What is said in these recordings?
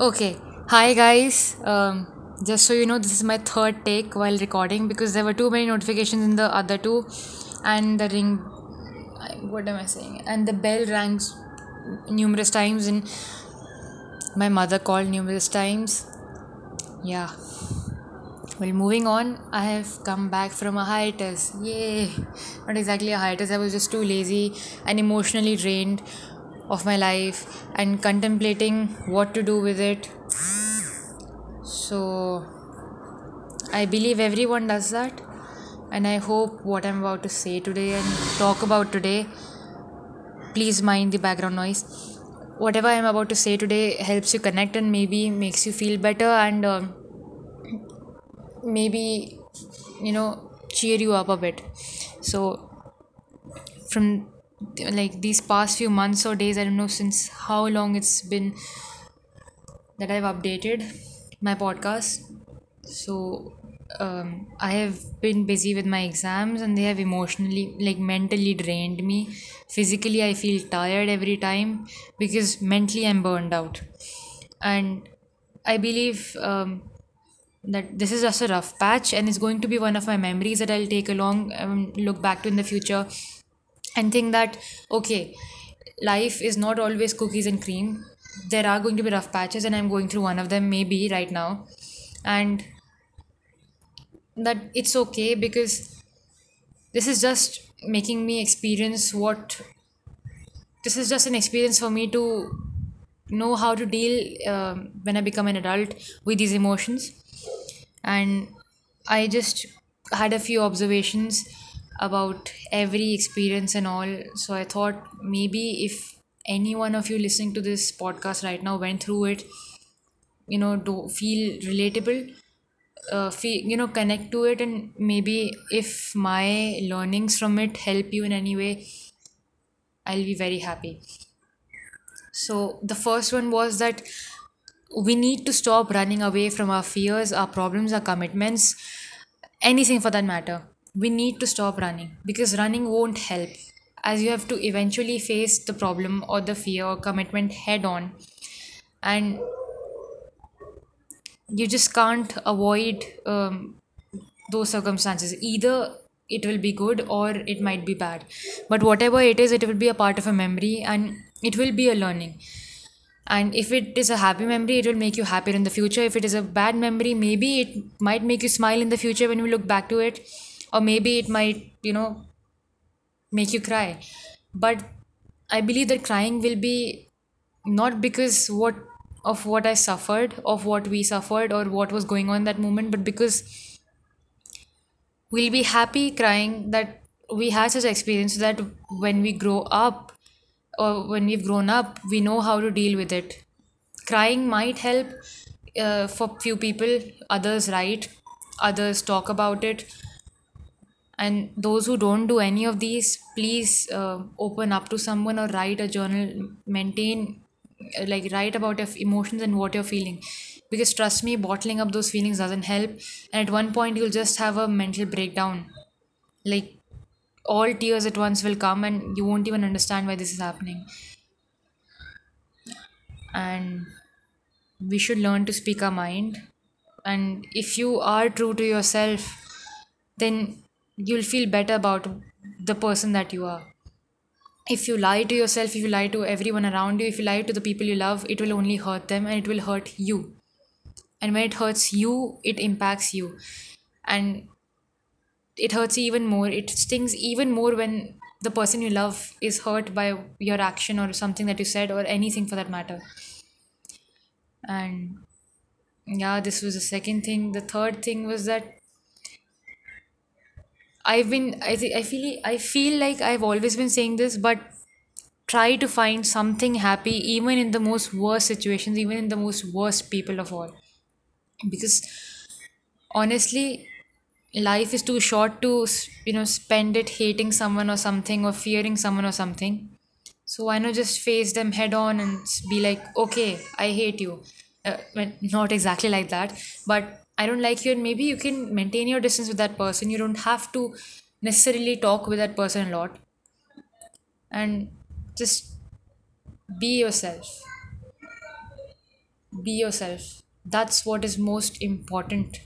Okay. Hi, guys. Um, just so you know, this is my third take while recording because there were too many notifications in the other two, and the ring. What am I saying? And the bell rang numerous times, and my mother called numerous times. Yeah. Well, moving on, I have come back from a hiatus. Yay! Not exactly a hiatus, I was just too lazy and emotionally drained of my life and contemplating what to do with it. So, I believe everyone does that, and I hope what I'm about to say today and talk about today, please mind the background noise. Whatever I'm about to say today helps you connect and maybe makes you feel better and um, maybe you know cheer you up a bit so from like these past few months or days i don't know since how long it's been that i've updated my podcast. So um, i have been busy with my exams and they have emotionally like mentally drained me. Physically i feel tired every time because mentally i'm burned out. And i believe um, that this is just a rough patch and it's going to be one of my memories that I'll take along and look back to in the future and think that okay life is not always cookies and cream. There are going to be rough patches and I'm going through one of them maybe right now. And that it's okay because this is just making me experience what this is just an experience for me to know how to deal um, when I become an adult with these emotions. And I just had a few observations about every experience and all. So I thought maybe if any one of you listening to this podcast right now went through it, you know, do feel relatable, uh, feel you know, connect to it, and maybe if my learnings from it help you in any way, I'll be very happy. So the first one was that we need to stop running away from our fears, our problems, our commitments, anything for that matter. We need to stop running because running won't help. As you have to eventually face the problem or the fear or commitment head on. And you just can't avoid um, those circumstances. Either it will be good or it might be bad. But whatever it is, it will be a part of a memory and it will be a learning. And if it is a happy memory it will make you happier in the future. If it is a bad memory maybe it might make you smile in the future when you look back to it or maybe it might you know make you cry. But i believe that crying will be not because what of what i suffered of what we suffered or what was going on that moment but because we'll be happy crying that we had such experience that when we grow up or when we've grown up we know how to deal with it. Crying might help uh, for few people others write others talk about it and those who don't do any of these please uh, open up to someone or write a journal maintain uh, like write about your emotions and what you're feeling. Because trust me bottling up those feelings doesn't help. And at one point you'll just have a mental breakdown. Like all tears at once will come and you won't even understand why this is happening. And we should learn to speak our mind. And if you are true to yourself then you'll feel better about the person that you are. If you lie to yourself if you lie to everyone around you if you lie to the people you love it will only hurt them and it will hurt you. And when it hurts you it impacts you. And it hurts even more. It stings even more when the person you love is hurt by your action or something that you said or anything for that matter. And yeah this was the second thing. The third thing was that i've been i think i feel i feel like i've always been saying this but try to find something happy even in the most worst situations even in the most worst people of all. Because honestly life is too short to you know spend it hating someone or something or fearing someone or something. So why not just face them head on and be like okay i hate you. Uh, not exactly like that but i don't like you and maybe you can maintain your distance with that person. You don't have to necessarily talk with that person a lot. And just be yourself. Be yourself. That's what is most important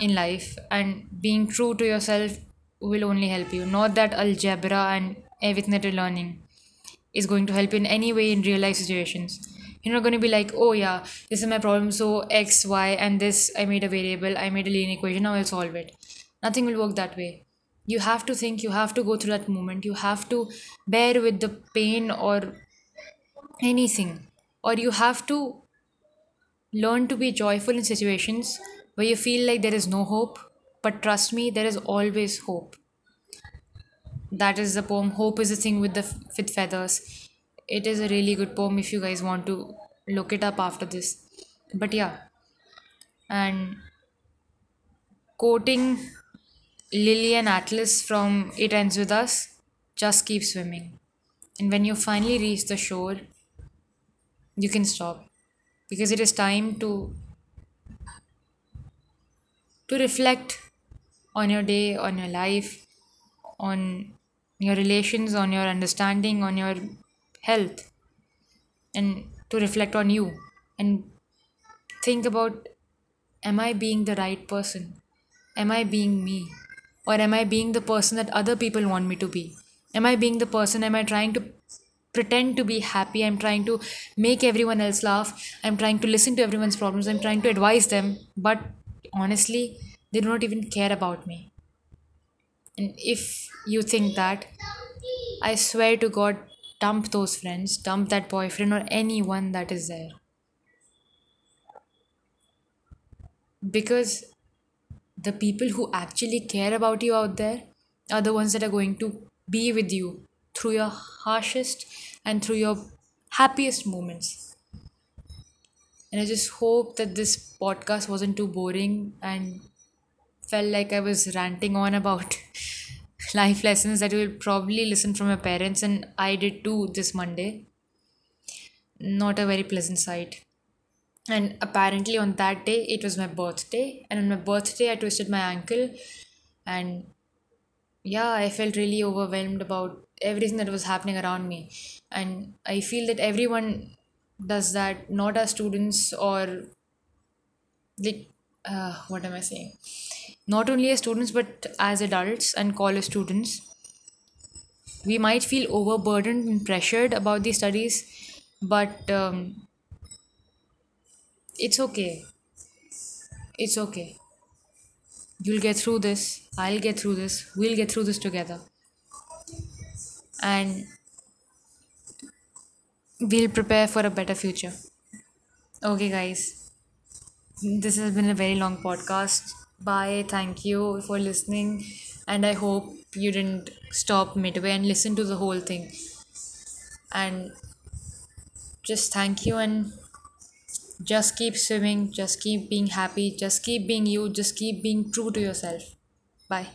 in life. And being true to yourself will only help you. Not that algebra and everything that you're learning is going to help you in any way in real life situations you're not going to be like oh yeah this is my problem so x y and this i made a variable i made a linear equation now i'll solve it. Nothing will work that way. You have to think you have to go through that moment you have to bear with the pain or anything or you have to learn to be joyful in situations where you feel like there is no hope but trust me there is always hope. That is the poem hope is a thing with the with feathers it is a really good poem if you guys want to look it up after this. But yeah. And quoting Lily and Atlas from it ends with us just keep swimming. And when you finally reach the shore you can stop. Because it is time to to reflect on your day on your life on your relations on your understanding on your health and to reflect on you and think about am i being the right person? Am i being me? Or am i being the person that other people want me to be? Am i being the person? Am i trying to pretend to be happy? I'm trying to make everyone else laugh. I'm trying to listen to everyone's problems. I'm trying to advise them but honestly they do not even care about me. And if you think that i swear to god dump those friends dump that boyfriend or anyone that is there because the people who actually care about you out there are the ones that are going to be with you through your harshest and through your happiest moments. And I just hope that this podcast wasn't too boring and felt like I was ranting on about life lessons that you will probably listen from your parents, and I did too this Monday. Not a very pleasant sight. And apparently, on that day, it was my birthday, and on my birthday, I twisted my ankle, and yeah, I felt really overwhelmed about everything that was happening around me. And I feel that everyone does that, not as students or like, uh, what am I saying? Not only as students, but as adults and college students. We might feel overburdened and pressured about these studies, but um, it's okay. It's okay. You'll get through this. I'll get through this. We'll get through this together. And we'll prepare for a better future. Okay, guys. This has been a very long podcast. Bye. Thank you for listening. And I hope you didn't stop midway and listen to the whole thing. And just thank you and just keep swimming. Just keep being happy. Just keep being you. Just keep being true to yourself. Bye.